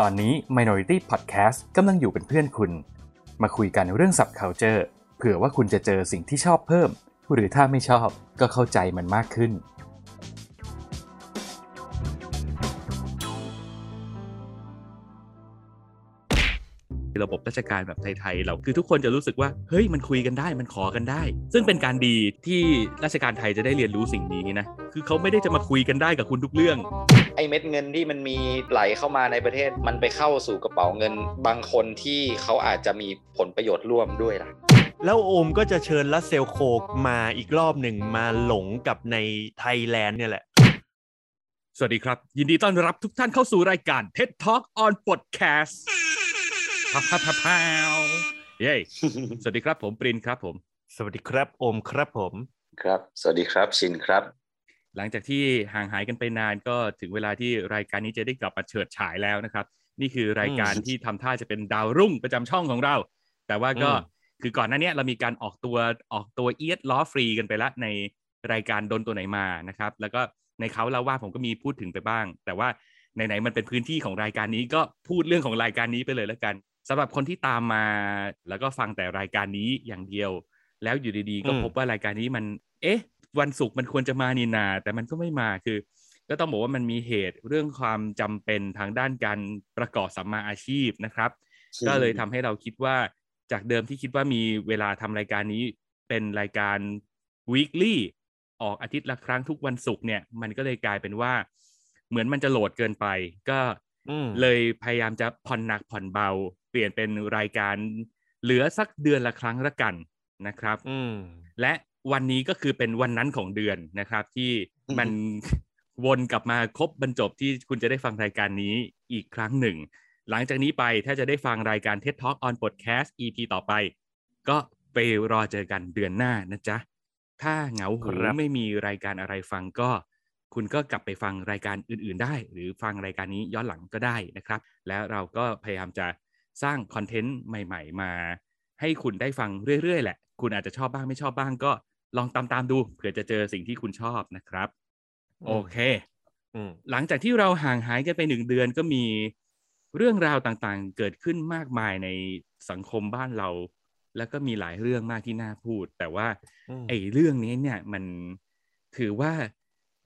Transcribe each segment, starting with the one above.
ตอนนี้ Minority Podcast กำลังอยู่เป็นเพื่อนคุณ มาคุยกันเรื่องสับ culture เผื่อว่าคุณจะเจอสิ่งที่ชอบเพิ่ม หรือถ้าไม่ชอบก็เข้าใจมันมากขึ้น ระบบราชการแบบไทยๆเราคือทุกคนจะรู้สึกว่าเฮ้ยมันคุยกันได้มันขอกันได้ ซึ่งเป็นการดีที่ราชการไทยจะได้เรียนรู้สิ่งนี้นะคือเขาไม่ได้จะมาคุยกันได้กับคุณทุกเรื่องไอ้เม็ดเงินที่มันมีไหลเข้ามาในประเทศ มันไปเข้าสู่กระเป๋าเงิน บางคนที่เขาอาจจะมีผลประโยชน์ร่วมด้วยล่ะแล้วโอมก็จะเชิญลัสเซลโคกมาอีกรอบหนึ่งมาหลงกับในไทยแลนด์เนี่ยแหละ สวัสดีครับ ยินดีต้อนรับทุกท่านเข้าสู่รายการ TED Talk on Podcast พาวพาวพาวพาวเย้สวัสดีครับผมปรินครับผม สวัสดีครับโอมครับผม ครับ สวัสดีครับชินครับ หลังจากที่ห่างหายกันไปนานก็ถึงเวลาที่รายการนี้จะได้กลับมาเฉิดฉายแล้วนะครับ นี่คือรายการอืมที่ทำท่าจะเป็นดาวรุ่งประจำช่องของเรา แต่ว่าก็อืมคือก่อนหน้าเนี้ยเรามีการออกตัวออกตัวเอียดล้อฟรีกันไปละในรายการโดนตัวไหนมานะครับ แล้วก็ในเขาเล่าว่าผมก็มีพูดถึงไปบ้าง แต่ว่าไหนๆมันเป็นพื้นที่ของรายการนี้ก็พูดเรื่องของรายการนี้ไปเลยแล้วกัน สำหรับคนที่ตามมาแล้วก็ฟังแต่รายการนี้อย่างเดียว แล้วอยู่ดีๆ ก็อืมพบว่ารายการนี้มัน เอ๊ะ วันศุกร์มันควรจะมานี่นา แต่มันก็ไม่มาคือ ก็ต้องบอกว่ามันมีเหตุเรื่องความจำเป็นทางด้านการประกอบสัมมาอาชีพนะครับ ก็เลยทำให้เราคิดว่าจากเดิมที่คิดว่ามีเวลาทำรายการนี้เป็นรายการ weekly ออกอาทิตย์ละครั้งทุกวันศุกร์เนี่ย มันก็เลยกลายเป็นว่า เหมือนมันจะโหลดเกินไป ก็อืมเลยพยายามจะผ่อนหนักผ่อนเบาเปลี่ยนเป็นรายการเหลือสักเดือนละครั้งละกันนะครับอืมและวันนี้ก็คือเป็นวันนั้นของเดือนนะครับ ที่มันวนกลับมาครบบรรจบที่คุณจะได้ฟังรายการนี้อีกครั้งหนึ่ง หลังจากนี้ไปถ้าจะได้ฟังรายการ TED Talk on Podcast EP ต่อไป ก็ไปรอเจอกันเดือนหน้านะจ๊ะ ถ้าเหงาหูครับไม่มีรายการอะไรฟังก็ คุณก็กลับไปฟังรายการอื่น ๆ ได้ หรือฟังรายการนี้ย้อนหลังก็ได้นะครับ แล้วเราก็พยายามจะ สร้างคอนเทนต์ใหม่ ๆ มา ให้คุณได้ฟังเรื่อย ๆ แหละ คุณอาจจะชอบบ้างไม่ชอบบ้างก็ลองตามๆดูเผื่อจะเจอสิ่งที่คุณชอบนะครับ โอเคอืมหลังจากที่เราห่างหายกันไปหนึ่งเดือนก็มีเรื่องราวต่างๆ เกิดขึ้นมากมายในสังคมบ้านเรา แล้วก็มีหลายเรื่องมากที่น่าพูด แต่ว่าอืมไอ้เรื่องนี้เนี่ยมันถือว่า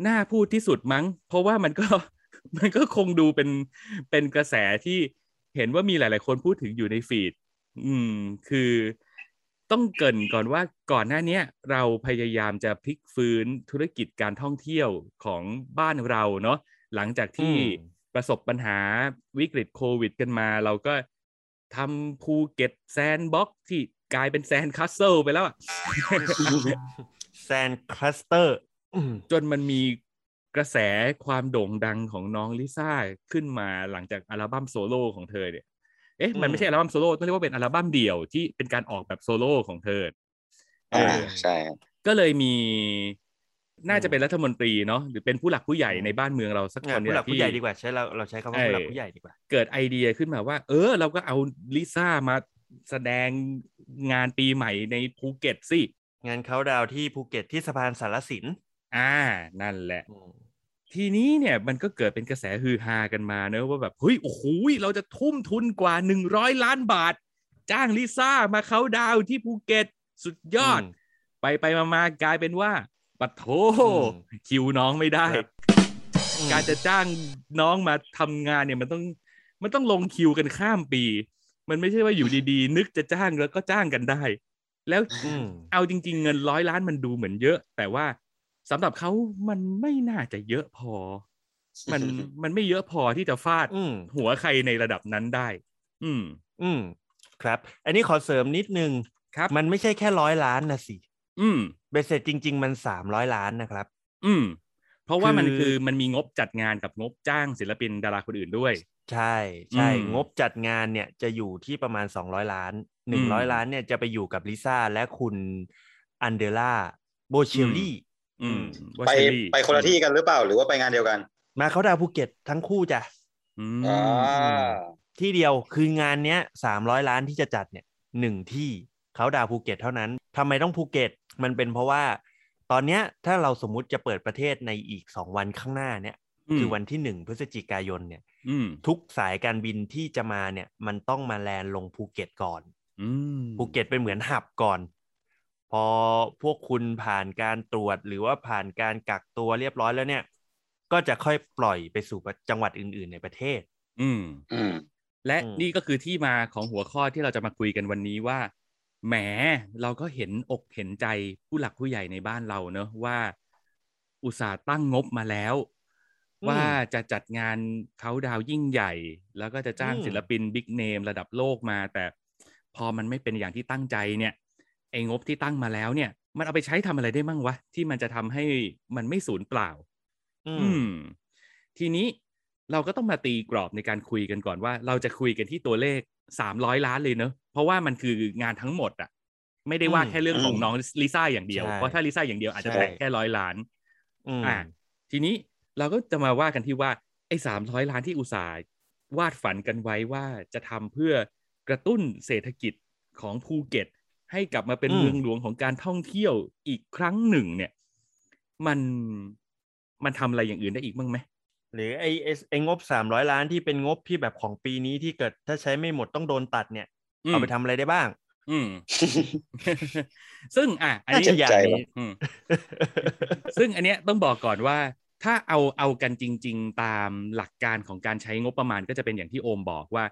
น่าพูดที่สุดมั้ง เพราะว่ามันก็มันก็คงดูเป็นเป็นกระแสที่ เห็นว่ามีหลาย ๆ คนพูดถึงอยู่ในฟีด อืม คือต้องเกรินก่อนว่าก่อนหน้าเนี้ยเราพยายามจะพลิกฟื้นธุรกิจการท่องเที่ยวของบ้านเราเนาะหลังจากที่อืมประสบปัญหาวิกฤตโควิด กันมา เราก็ทำภูเก็ต sandbox ที่กลายเป็น sandcastle ไปแล้วอะ sand cluster จนมันมี กระแสความโด่งดังของน้องลิซ่าขึ้นมาหลังจากอัลบั้มโซโล่ของเธอเนี่ย เอ๊ะ มันไม่ใช่อัลบั้มโซโล่ต้องเรียกว่าเป็นอัลบั้มเดี่ยวที่เป็นการออกแบบโซโล่ของเธอเออ่าอใช่ครับก็เลยมีน่าจะเป็นรัฐมนตรีเนาะหรือเป็นผู้หลักผู้ใหญ่ในบ้านเมืองเราสักคนผู้เนี่ยหลักผู้ที่ใหญ่ดีกว่าใช้เราเราใช้คำว่าเออผู้หลักผู้ใหญ่ดีกว่า เกิดไอเดียขึ้นมาว่า เออ เราก็เอาลิซ่ามาแสดงงานปีใหม่ในภูเก็ตสิงานเขาดาวน์ที่ภูเก็ตที่สะพานสารสิน อ่า นั่นแหละอืมทีนี้เนี่ยมันก็เกิดเป็นกระแสฮือฮากันมาเนอะว่าแบบเฮ้ยโอ้โหเราจะทุ่มทุนกว่าหนึ่งร้อยล้านบาท จ้างลิซ่ามาเขาน์ดาวน์ที่ภูเก็ตสุดยอดอืมไปไปมามากลายเป็นว่าปัดโถอืมคิวน้องไม่ได้ครับการจะจ้างน้องมาทำงานเนี่ยมันต้องมันต้องลงคิวกันข้ามปี มันไม่ใช่ว่าอยู่ดีๆ นึกจะจ้างแล้วก็จ้างกันได้ แล้วอืมเอาจริง ๆ เงินร้อยล้านมันดูเหมือนเยอะ แต่ว่า สำหรับเขามันไม่น่าจะเยอะพอ มันมันไม่เยอะพอที่จะฟาดอืมหัวใครในระดับนั้นได้ อืม อืม ครับ อันนี้ขอเสริมนิดนึงครับ มันไม่ใช่แค่ร้อยล้านนะสิ อืมเบสเสร็จจริง ๆ มันสามร้อยล้านนะครับ อืม เพราะว่ามันคือคือมันมีงบจัดงานกับงบจ้างศิลปินดาราคนอื่นด้วย ใช่ ใช่อืมงบจัดงานเนี่ยจะอยู่ที่ประมาณ200ล้านอืม100ล้านเนี่ยจะไปอยู่กับลิซ่าและคุณ Andrea Bocelli อืมไปว่าเชอรี่ไปคนละที่กันหรือเปล่าหรือว่าไปงานเดียวกัน มาเขาดาวน์ภูเก็ตทั้งคู่จ้ะอืมอ่าที่เดียวคืองานเนี้ยสามร้อยล้านที่จะจัดเนี่ยหนึ่งที่เขาดาวน์ภูเก็ตเท่านั้นทำไมต้องภูเก็ต มันเป็นเพราะว่า ตอนเนี้ยถ้าเราสมมุติจะเปิดประเทศในอีกสองวันข้างหน้าเนี่ย คือวันที่หนึ่งพฤศจิกายนเนี่ยอืมทุกสายการบินที่จะมาเนี่ย มันต้องมา land ลงภูเก็ตก่อนอืมภูเก็ตเป็นเหมือน hub ก่อน พอพวกคุณผ่านการตรวจหรือว่าผ่านการกักตัวเรียบร้อยแล้วเนี่ย ก็จะค่อยปล่อยไปสู่จังหวัดอื่น ๆ ในประเทศ อืมอืมและอืมนี่ก็คือที่มาของหัวข้อที่เราจะมาคุยกันวันนี้ว่า แหมเราก็เห็นอกเห็นใจผู้หลักผู้ใหญ่ในบ้านเราเนอะว่า อุตสาห์ตั้งงบมาแล้ว ว่าจะจัดงานเขาดาวยิ่งใหญ่ แล้วก็จะจ้างศิลปินบิ๊กเนมระดับโลกมา แต่พอมันไม่เป็นอย่างที่ตั้งใจเนี่ย ไอ้งบที่ตั้งมาแล้วเนี่ย มันเอาไปใช้ทำอะไรได้มั่งวะ ที่มันจะทำให้มันไม่สูญเปล่า อือืมมทีนี้เราก็ต้องมาตีกรอบในการคุยกันก่อนว่า เราจะคุยกันที่ตัวเลขสามร้อยล้านเลยเนอะเพราะว่ามันคืองานทั้งหมดอะไม่ได้ว่าอืมแค่เรื่องของอืมน้องลิซ่าอย่างเดียวใช่เพราะถ้าลิซ่าอย่างเดียวอาจจะใช่แตะแค่ร้อยล้านอืมอ่า ทีนี้เราก็จะมาว่ากันที่ว่าไอ้สามร้อยล้านที่อุตสาห์วาดฝันกันไว้ว่าจะทำเพื่อกระตุ้นเศรษฐกิจของภูเก็ต ให้กลับมาเป็นอืมเมืองหลวงของการท่องเที่ยวอีกครั้งหนึ่ง เนี่ย มันมันทำอะไรอย่างอื่นได้อีกบ้างไหมหรือไอ้ไอ้ไอ้งบสามร้อยล้านที่เป็นงบที่แบบของปีนี้ที่เกิดถ้าใช้ไม่หมดต้องโดนตัดเนี่ยอืมเอาไปทำอะไรได้บ้าง อืม ซึ่งอะ อันนี้น่าเจ็บใจว่ะอืมซึ่งอันเนี้ยต้องบอกก่อนว่า ถ้าเอาเอากันจริง ๆ ตามหลักการของการใช้งบประมาณก็จะเป็นอย่างที่โอมบอกว่า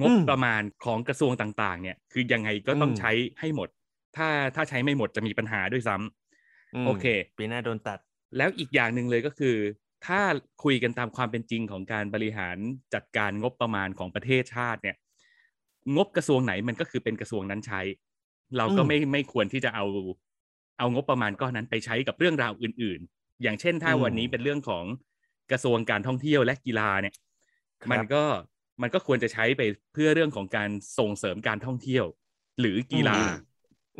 งบอืมประมาณของกระทรวงต่างๆ เนี่ย คือยังไงก็ต้องอืมใช้ให้หมด ถ้าถ้าใช้ไม่หมดจะมีปัญหาด้วยซ้ำมโอเค ปีหน้าโดนตัด แล้วอีกอย่างหนึ่งเลยก็คือ ถ้าคุยกันตามความเป็นจริงของการบริหารจัดการงบประมาณของประเทศชาติเนี่ย งบกระทรวงไหนมันก็คือเป็นกระทรวงนั้นใช้ เราก็อืมไม่ไม่ควรที่จะเอาเอางบประมาณก้อนนั้นไปใช้กับเรื่องราวอื่น ๆ อย่างเช่นถ้าอืมวันนี้เป็นเรื่องของกระทรวงการท่องเที่ยวและกีฬาเนี่ยครับมันก็ มันก็ควรจะใช้ไปเพื่อเรื่องของการส่งเสริมการท่องเที่ยว หรือกีฬา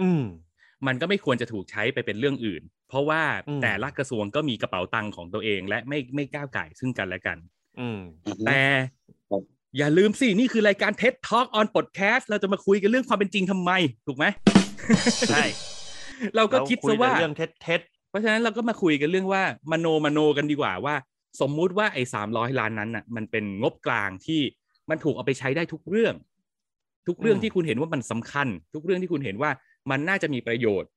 อืมมันก็ไม่ควรจะถูกใช้ไปเป็นเรื่องอื่น เพราะว่าอืมแต่ละกระทรวงก็มีกระเป๋าตังค์ของตัวเอง และไม่ไม่ก้าวไก่ายซึ่งกันและกันอืมแต่อย่าลืมสิ นี่คือรายการ TED Talk on Podcast เราจะมาคุยกันเรื่องความเป็นจริงทำไม ถูกไหมใช่ เราก็คิดเรซะว่าเรื่องเท็จเท็จเพราะฉะนั้นเราก็มาคุยกันเรื่องว่ามโนมโนกันดีกว่าว่า สมมุติว่าไอ้สามร้อยล้านนั้นน่ะ มันเป็นงบกลางที่ มันถูกเอาไปใช้ได้ทุกเรื่อง ทุกเรื่องที่คุณเห็นว่ามันสำคัญ ทุกเรื่องที่คุณเห็นว่ามันน่าจะมีประโยชน์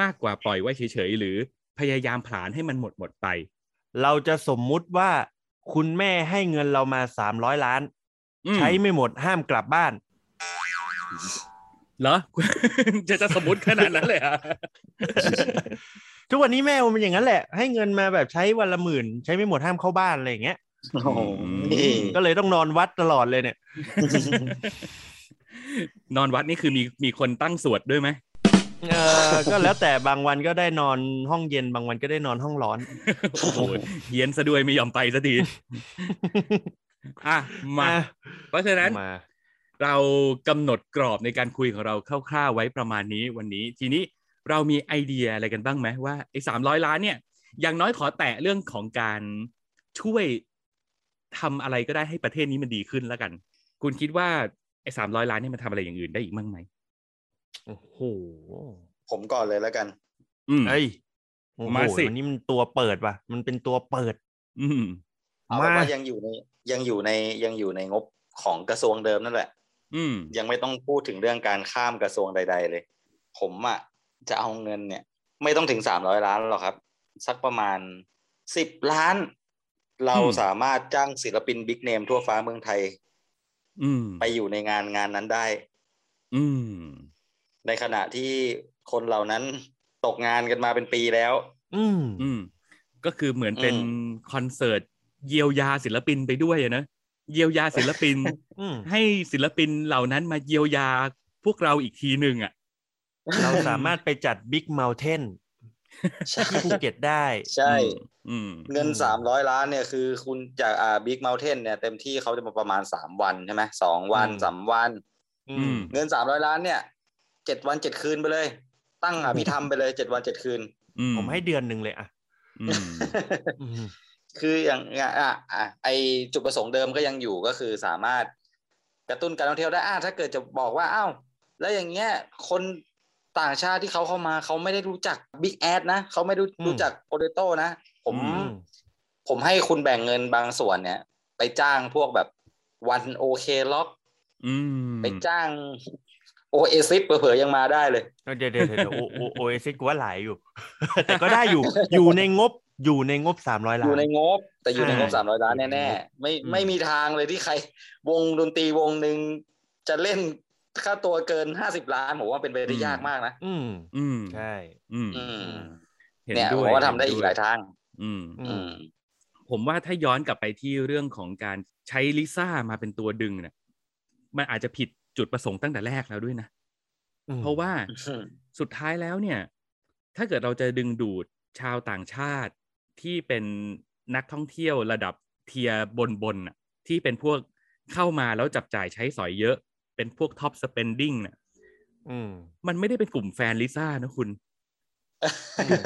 มากกว่าปล่อยไว้เฉยๆหรือพยายามผลาญให้มันหมดหมดไป เราจะสมมุติว่าคุณแม่ให้เงินเรามาสามร้อยล้านอืมใช้ไม่หมดห้ามกลับบ้านเหรอจะจะสมมติขนาดนั้นเลยเหรอะทุกวันนี้แม่มันอย่างนั้นแหละ ให้เงินมาแบบใช้วันละหมื่น ใช้ไม่หมดห้ามเข้าบ้านอะไรอย่างเงี้ยโอ้โหนี่ ก็เลยต้องนอนวัดตลอดเลยเนี่ย นอนวัดนี่คือมีมีคนตั้งสวดด้วยไหมเออก็แล้วแต่บางวันก็ได้นอนห้องเย็นบางวันก็ได้นอนห้องร้อนโอ้โหเฮียนซะด้วยไม่ยอมไปสักทีอะมาอะเพราะฉะนั้นมาเรากำหนดกรอบในการคุยของเราคร่าวๆไว้ประมาณนี้วันนี้ ทีนี้เรามีไอเดียอะไรกันบ้างไหมว่าไอ้สามร้อยล้านเนี่ย อย่างน้อยขอแตะเรื่องของการช่วย ทำอะไรก็ได้ให้ประเทศนี้มันดีขึ้นแล้วกัน คุณคิดว่าไอ้สามร้อยล้านเนี่ยมันทำอะไรอย่างอื่นได้อีกบ้างไหมโอ้โหผมก่อนเลยแล้วกันอืมเอ้ยโอ้โหมาสิวันนี้มันตัวเปิดว่ะ มันเป็นตัวเปิด อืมเอาเป็นมาว่ายังอยู่ในยังอยู่ในยังอยู่ในงบของกระทรวงเดิมนั่นแหละ อืม ยังไม่ต้องพูดถึงเรื่องการข้ามกระทรวงใด ๆ เลย ผมอะจะเอาเงินเนี่ย ไม่ต้องถึงสามร้อยล้านหรอกครับ สักประมาณสิบล้าน เราสามารถจ้างศิลปินบิ๊กเนมทั่วฟ้าเมืองไทย อืมไปอยู่ในงานงานนั้นได้ อืมในขณะที่คนเหล่านั้นตกงานกันมาเป็นปีแล้ว อืมอืมก็คือเหมือนเป็นอืมคอนเสิร์ตเยียวยาศิลปินไปด้วยอะนะเยียวยาศิลปินอืมให้ศิลปินเหล่านั้นมาเยียวยาพวกเราอีกทีหนึ่งอะ เราสามารถไปจัด Big Moun tain ใช่ ที่ภูเก็ตได้ ใช่อืมเงินอืมสามร้อยล้านเนี่ยคือคุณจากอ่า Big Mountain เนี่ยเต็มที่เขาจะมาประมาณสามวันใช่ไหมสองวันสามวันอือืมมเงินสามร้อยล้านเนี่ยเจ็ดวันเจ็ดคืนไปเลย ตั้งอภิธรรมไปเลยเจ็ดวันเจ็ดคืนอืผมให้เดือนหนึ่งเลยอะอืมอืมคืออย่างอะอะอะไอจุดประสงค์เดิมก็ยังอยู่ก็คือสามารถกระตุ้นการท่องเที่ยวได้อะถ้าเกิดจะบอกว่าอ้าวแล้วอย่างเงี้ย คน ต่างชาติที่เขาเข้ามาเขาไม่ได้รู้จัก Big Ass นะเขาไม่รู้รู้จัก Potato นะผมอืมผมให้คุณแบ่งเงินบางส่วนเนี่ย ไปจ้างพวกแบบ ONE OK ROCKอืมไปจ้างโอเอซิสเผลอๆยังมาได้เลย เดี๋ยวเดี๋ยวเดี๋ยวโอโอโอเอซิกูว่าหลายอยู่ แต่ก็ได้อยู่อยู่ในงบอยู่ในงบสามร้อยอล้านยู่ในงบ แต่อยู่ในงบอ่าสามร้อยล้านอยู่ในแน่งบๆไม่อืมไม่มีทางเลยที่ใคร วงดนตรีวงหนึ่งจะเล่น ค่าตัวเกินห้าสิบล้านผมว่าเป็นไปได้ยากมากนะ อืม อืม ใช่ อืมอืมเห็นเนี่ยด้ผวยมว่าทำได้เนอีกวหลายทาง อืม อือืมมผมว่าถ้าย้อนกลับไปที่เรื่องของการใช้ลิซ่ามาเป็นตัวดึงเนี่ยมันอาจจะผิดจุดประสงค์ตั้งแต่แรกแล้วด้วยนะอืมเพราะว่าอืมสุดท้ายแล้วเนี่ย ถ้าเกิดเราจะดึงดูดชาวต่างชาติที่เป็นนักท่องเที่ยวระดับ tier บนบนน่ะที่เป็นพวกเข้ามาแล้วจับจ่ายใช้สอยเยอะ เป็นพวก top spending เนี่ยอืมมันไม่ได้เป็นกลุ่มแฟนลิซ่านะคุณอืม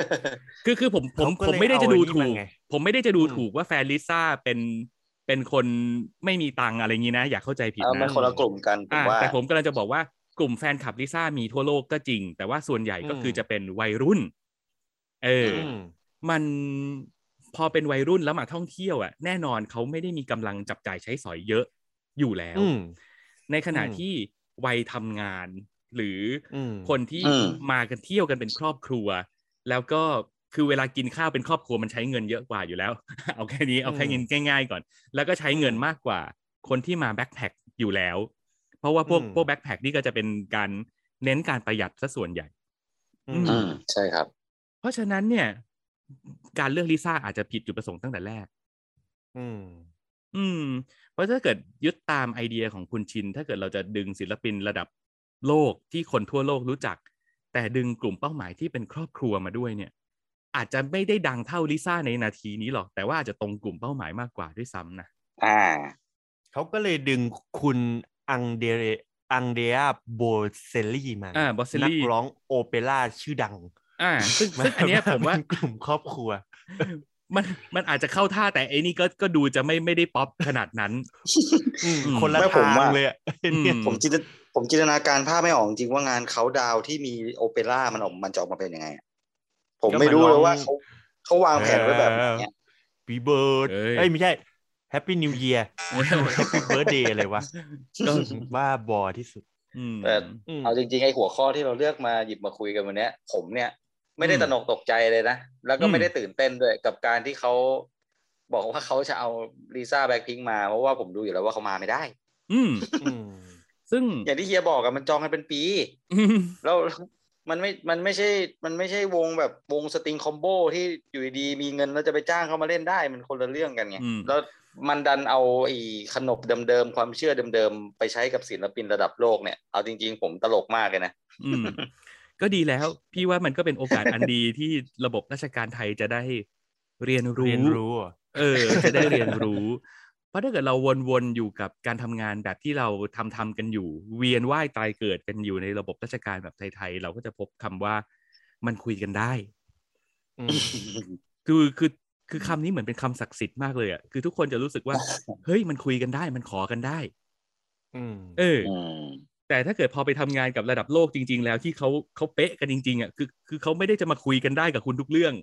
คือคือผมผมเขาก็ผมเลยไม่ได้จะเอาดูอันนี้ถูมากไงผมไม่ได้จะดูอืมถูกว่าแฟนลิซ่าเป็นเป็นคนไม่มีตังค์อะไรอย่างนี้นะ อย่าเข้าใจผิดเออมันนะคนละกลุ่มกันผมอ่าว่าแต่ผมกำลังจะบอกว่ากลุ่มแฟนคลับลิซ่ามีทั่วโลกก็จริง แต่ว่าส่วนใหญ่ก็คือจะเป็นวัยรุ่น เออออืมมันพอเป็นวัยรุ่นแล้วมาท่องเที่ยวอะแน่นอนเขาไม่ได้มีกำลังจับจ่ายใช้สอยเยอะอยู่แล้วอืม ในขณะอืมที่วัยทำงาน หรืออมคนที่อืมมากันเที่ยวกันเป็นครอบครัว แล้วก็คือเวลากินข้าวเป็นครอบครัวมันใช้เงินเยอะกว่าอยู่แล้ว เอาแค่นี้เอาแค่เงินง่าย ๆ ก่อน แล้วก็ใช้เงินมากกว่า คนที่มาแบ็คแพคอยู่แล้ว เพราะว่าพวกอืมพวกแบ็คแพคนี่ก็จะเป็นการเน้นการประหยัดซะส่วนใหญ่อืมอืมใช่ครับ เพราะฉะนั้นเนี่ย การเลือกลิซ่าอาจจะผิดจุดประสงค์ตั้งแต่แรก อืม อืม เพราะถ้าเกิดยึดตามไอเดียของคุณชิน ถ้าเกิดเราจะดึงศิลปินระดับโลกที่คนทั่วโลกรู้จัก แต่ดึงกลุ่มเป้าหมายที่เป็นครอบครัวมาด้วยเนี่ย อาจจะไม่ได้ดังเท่าลิซ่าในนาทีนี้หรอก แต่ว่าอาจจะตรงกลุ่มเป้าหมายมากกว่าด้วยซ้ำนะอ่าเขาก็เลยดึงคุณ Andrea Andrea Bocelli มาอ่า Bocelli นักร้องโอเปร่าชื่อดัง อ่า ซึ่งซึ่งอันเนี้ยผมว่าเป็นกลุ่มครอบครัว มันมันอาจจะเข้าท่าแต่ไอ้นี่ก็ก็ดูจะไม่ไม่ได้ป๊อปขนาดนั้นอืมอืมคนละไม่ผมทางว่าเลยอะอืมเนี่ยผมจินตผมจินตนาการภาพไม่ออกจริงว่างานเขาดาวน์ที่มีโอเปร่ามันออกมันจะออกมาเป็นยังไงอะผมไม่รู้เลยว่าเขาเขาวางแผนไว้แบบไหนอะ happy birth เอ้ยเอ้ยไม่ใช่ happy new year happy birthday อะไรวะก็บ้าบอที่สุดอืมแต่อืมเอาจริงๆไอ้หัวข้อที่เราเลือกมาหยิบมาคุยกันวันเนี้ยผมเนี่ย ไม่ได้อืมตระหนกตกใจเลยนะ แล้วก็อืมไม่ได้ตื่นเต้นด้วยกับการที่เขาบอกว่าเขาจะเอาลิซ่าแบ็คพิงมา เพราะว่าผมรู้อยู่แล้วว่าเขามาไม่ได้ อืมอืมซึ่งอย่างที่เฮียบอกอะมันจองกันเป็นปีอืมแล้วมันไม่ มันไม่ใช่ มันไม่ใช่วงแบบวงสตริงคอมโบที่อยู่ดีๆมีเงินแล้วจะไปจ้างเขามาเล่นได้มันคนละเรื่องกันไงอืมแล้วมันดันเอาไอ้ขนบเดิมๆความเชื่อเดิมๆไปใช้กับศิลปินระดับโลกเนี่ยเอาจริง ๆ ผมตลกมากเลยนะอืม ก็ดีแล้ว พี่ว่ามันก็เป็นโอกาสอันดีที่ระบบราชการไทยจะได้เรียนรู้เรียนรู้อะเออ จะได้เรียนรู้ เพราะถ้าเกิดเราวนๆอยู่กับการทำงานแบบที่เราทำทำกันอยู่ เวียนว่ายตายเกิดกันอยู่ในระบบราชการแบบไทยๆเราก็จะพบคำว่ามันคุยกันได้อืมคือคือคือคำนี้เหมือนเป็นคำศักดิ์สิทธิ์มากเลยอะคือทุกคนจะรู้สึกว่า เฮ้ยมันคุยกันได้ มันขอกันได้อืมเอออืม แต่ถ้าเกิดพอไปทำงานกับระดับโลกจริง ๆ แล้วที่เขาเขาเป๊ะกันจริงๆอะคือคือเขาไม่ได้จะมาคุยกันได้กับคุณทุกเรื่อง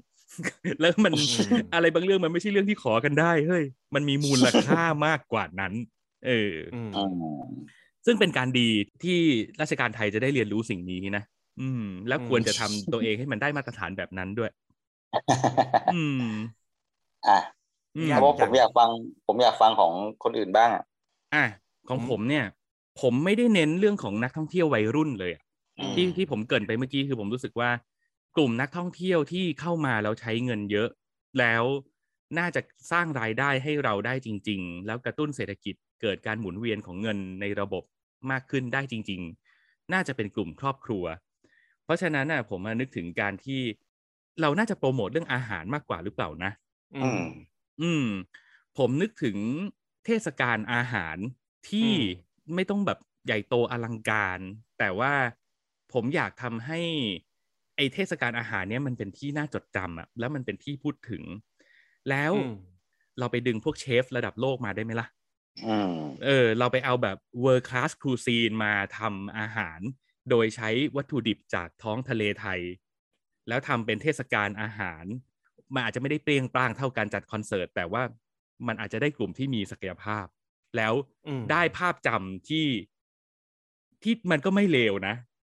แล้วมันอืมอะไรบางเรื่องมันไม่ใช่เรื่องที่ขอกันได้เฮ้ยมันมีมูลค่ามากกว่านั้น เอออืมอืมซึ่งเป็นการดีที่ราชการไทยจะได้เรียนรู้สิ่งนี้นะอืม แล้วควรจะทำตัวเองให้มันได้มาตรฐานแบบนั้นด้วย อืมอะอืมยเพราะว่าผมอยากฟัง ผมอยากฟังของคนอื่นบ้างอะอะของอืมผมเนี่ย ผมไม่ได้เน้นเรื่องของนักท่องเที่ยววัยรุ่นเลยอะอืมที่ที่ผมเกรินไปเมื่อกี้คือผมรู้สึกว่ากลุ่มนักท่องเที่ยวที่เข้ามาแล้วใช้เงินเยอะ แล้วน่าจะสร้างรายได้ให้เราได้จริง ๆ แล้วกระตุ้นเศรษฐกิจเกิดการหมุนเวียนของเงินในระบบมากขึ้นได้จริง ๆ น่าจะเป็นกลุ่มครอบครัว เพราะฉะนั้นน่ะผมมานึกถึงการที่เราน่าจะโปรโมทเรื่องอาหารมากกว่าหรือเปล่านะ อือืมมอืม ผมนึกถึงเทศกาลอาหารที่อื ไม่ต้องแบบใหญ่โตอลังการ แต่ว่าผมอยากทำให้ไอเทศกาลอาหารเนี้ยมันเป็นที่น่าจดจำอะแล้วมันเป็นที่พูดถึง แล้วอืมเราไปดึงพวกเชฟระดับโลกมาได้ไหมล่ะอืมเออ เราไปเอาแบบ world class cuisine มาทำอาหาร โดยใช้วัตถุดิบจากท้องทะเลไทย แล้วทำเป็นเทศกาลอาหาร มันอาจจะไม่ได้เปรียงปร้างเท่าการจัดคอนเสิร์ต แต่ว่ามันอาจจะได้กลุ่มที่มีศักยภาพ แล้วอืมได้ภาพจำที่ที่มันก็ไม่เลวนะ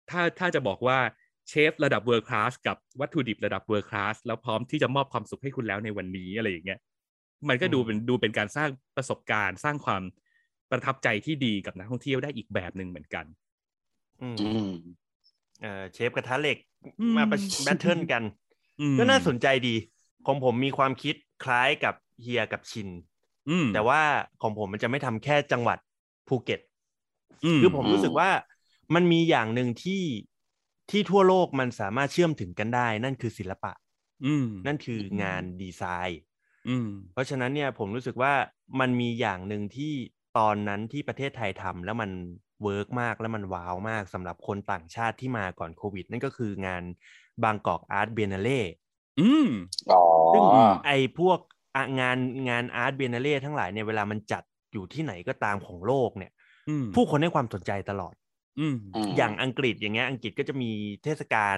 ถ้าถ้าจะบอกว่าเชฟระดับ world class กับวัตถุดิบระดับ world class แล้วพร้อมที่จะมอบความสุขให้คุณแล้วในวันนี้อะไรอย่างเงี้ยมันก็ดูเป็นดูเป็นการสร้างประสบการณ์ สร้างความประทับใจที่ดีกับนักท่องเที่ยวได้อีกแบบหนึ่งเหมือนกัน อืมอืมเอ่อเชฟกระทะเหล็กอืมมา battle กันอืมก็น่าสนใจดี ของผมมีความคิดคล้ายกับเฮียกับชินอืม แต่ว่าของผมมันจะไม่ทำแค่จังหวัดภูเก็ตมคือผมรู้สึกอืมว่ามันมีอย่างหนึ่งที่ที่ทั่วโลกมันสามารถเชื่อมถึงกันได้ นั่นคือศิลปะอืมนั่นคืองานดีไซน์อืมเพราะฉะนั้นเนี่ยผมรู้สึกว่ามันมีอย่างหนึ่งที่ตอนนั้นที่ประเทศไทยทำแล้วมัน work มากแล้วมัน wow มากสำหรับคนต่างชาติที่มาก่อนโควิด นั่นก็คืองาน Bangkok Art Biennaleอืมอ๋อซึ่งไอพวกอะ งานงานอาร์ตเบนเล่ทั้งหลายเนี่ยเวลามันจัดอยู่ที่ไหนก็ตามของโลกเนี่ยอืมผู้คนให้ความสนใจตลอดอืมมอย่างอังกฤษอย่างเงี้ยอังกฤษก็จะมีเทศกาล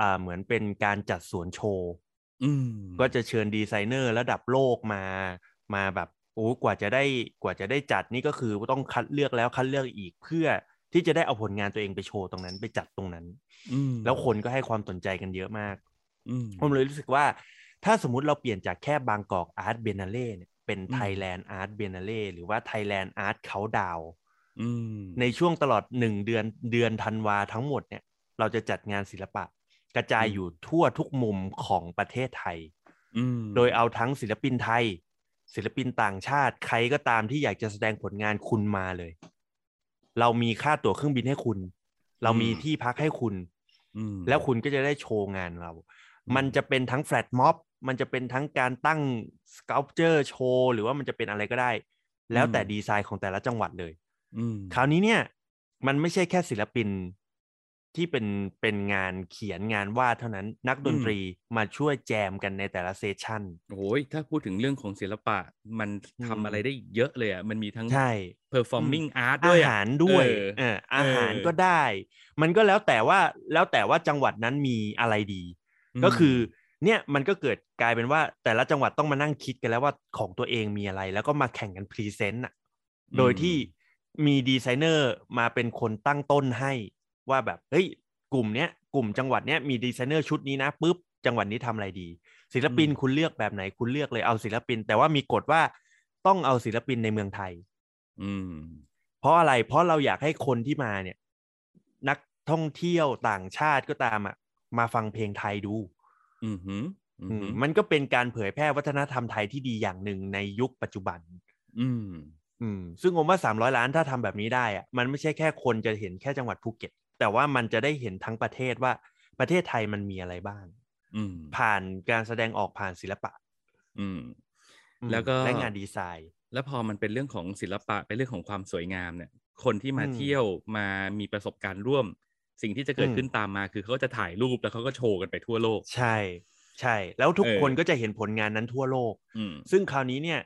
อ่าเหมือนเป็นการจัดสวนโชว์อืมก็จะเชิญดีไซเนอร์ระดับโลกมามาแบบโอ้กว่าจะได้กว่าจะได้จัดนี่ก็คือต้องคัดเลือกแล้วคัดเลือกอีกเพื่อที่จะได้เอาผลงานตัวเองไปโชว์ตรงนั้นไปจัดตรงนั้นอืมแล้วคนก็ให้ความสนใจกันเยอะมากอืมผมเลยรู้สึกว่า ถ้าสมมุติเราเปลี่ยนจากแค่ Bangkok Art Biennale เนี่ยเป็นอืมไทยแลนด์อาร์ตเบนเล่หรือว่า Thailand Art Countdown อืมในช่วงตลอดหนึ่งเดือนเดือนธันวาทั้งหมดเนี่ย เราจะจัดงานศิลปะ กระจายอยู่ทั่วทุกมุมของประเทศไทยอืมโดยเอาทั้งศิลปินไทย ศิลปินต่างชาติใครก็ตามที่อยากจะแสดงผลงานคุณมาเลย เรามีค่าตั๋วเครื่องบินให้คุณ เรามีที่พักให้คุณอืมแล้วคุณก็จะได้โชว์งานเรา มันจะเป็นทั้ง flash mob มันจะเป็นทั้งการตั้งส c ล p เจอร์โชว์หรือว่ามันจะเป็นอะไรก็ได้ แล้วแต่ดีไซน์ของแต่ละจังหวัดเลยอืมคราวนี้เนี่ย มันไม่ใช่แค่ศิลปินที่เป็นเป็นงานเขียนงานวาดเท่านั้นนักดนตรีมาช่วยแจมกันในแต่ละ session โอ้ยถ้าพูดถึงเรื่องของศิลปะมันอืมทำอะไรได้อีกเยอะเลยอะมันมีทั้งใช่ performing art อาหารด้วยอาหารด้วยเออเอออาหารเออก็ได้ มันก็แล้วแต่ว่าแล้วแต่ว่าจังหวัดนั้นมีอะไรดีมก็คือ เนี่ยมันก็เกิดกลายเป็นว่าแต่ละจังหวัดต้องมานั่งคิดกันแล้วว่าของตัวเองมีอะไร แล้วก็มาแข่งกัน present อะโดยที่มีดีไซเนอร์มาเป็นคนตั้งต้นให้ว่าแบบเฮ้ยกลุ่มเนี้ยกลุ่มจังหวัดเนี้ยมีดีไซเนอร์ชุดนี้นะปุ๊บจังหวัดนี้ทำอะไรดี ศิลปินคุณเลือกแบบไหนคุณเลือกเลยเอาศิลปิน แต่ว่ามีกฎว่าต้องเอาศิลปินในเมืองไทย อืม เพราะอะไรเพราะเราอยากให้คนที่มาเนี่ย นักท่องเที่ยวต่างชาติก็ตามอะมาฟังเพลงไทยดู อืมหืมอือืมมหืมมันก็เป็นการเผยแพร่วัฒนธรรมไทยที่ดีอย่างหนึ่งในยุคปัจจุบัน อืมอืมซึ่งผมว่าสามร้อยล้านถ้าทำแบบนี้ได้อะมันไม่ใช่แค่คนจะเห็นแค่จังหวัดภูเก็ต แต่ว่ามันจะได้เห็นทั้งประเทศว่าประเทศไทยมันมีอะไรบ้าง อืมผ่านการแสดงออกผ่านศิลปะ อืมอืมแล้วก็และงานดีไซน์ แล้วพอมันเป็นเรื่องของศิลปะเป็นเรื่องของความสวยงามเนี่ย คนที่มาอืมเที่ยวมามีประสบการณ์ร่วม สิ่งที่จะเกิดอืมขึ้นตามมาคือเขาก็จะถ่ายรูปแล้วเขาก็โชว์กันไปทั่วโลก ใช่ ใช่ แล้วทุกเออคนก็จะเห็นผลงานนั้นทั่วโลกอืมซึ่งคราวนี้เนี่ย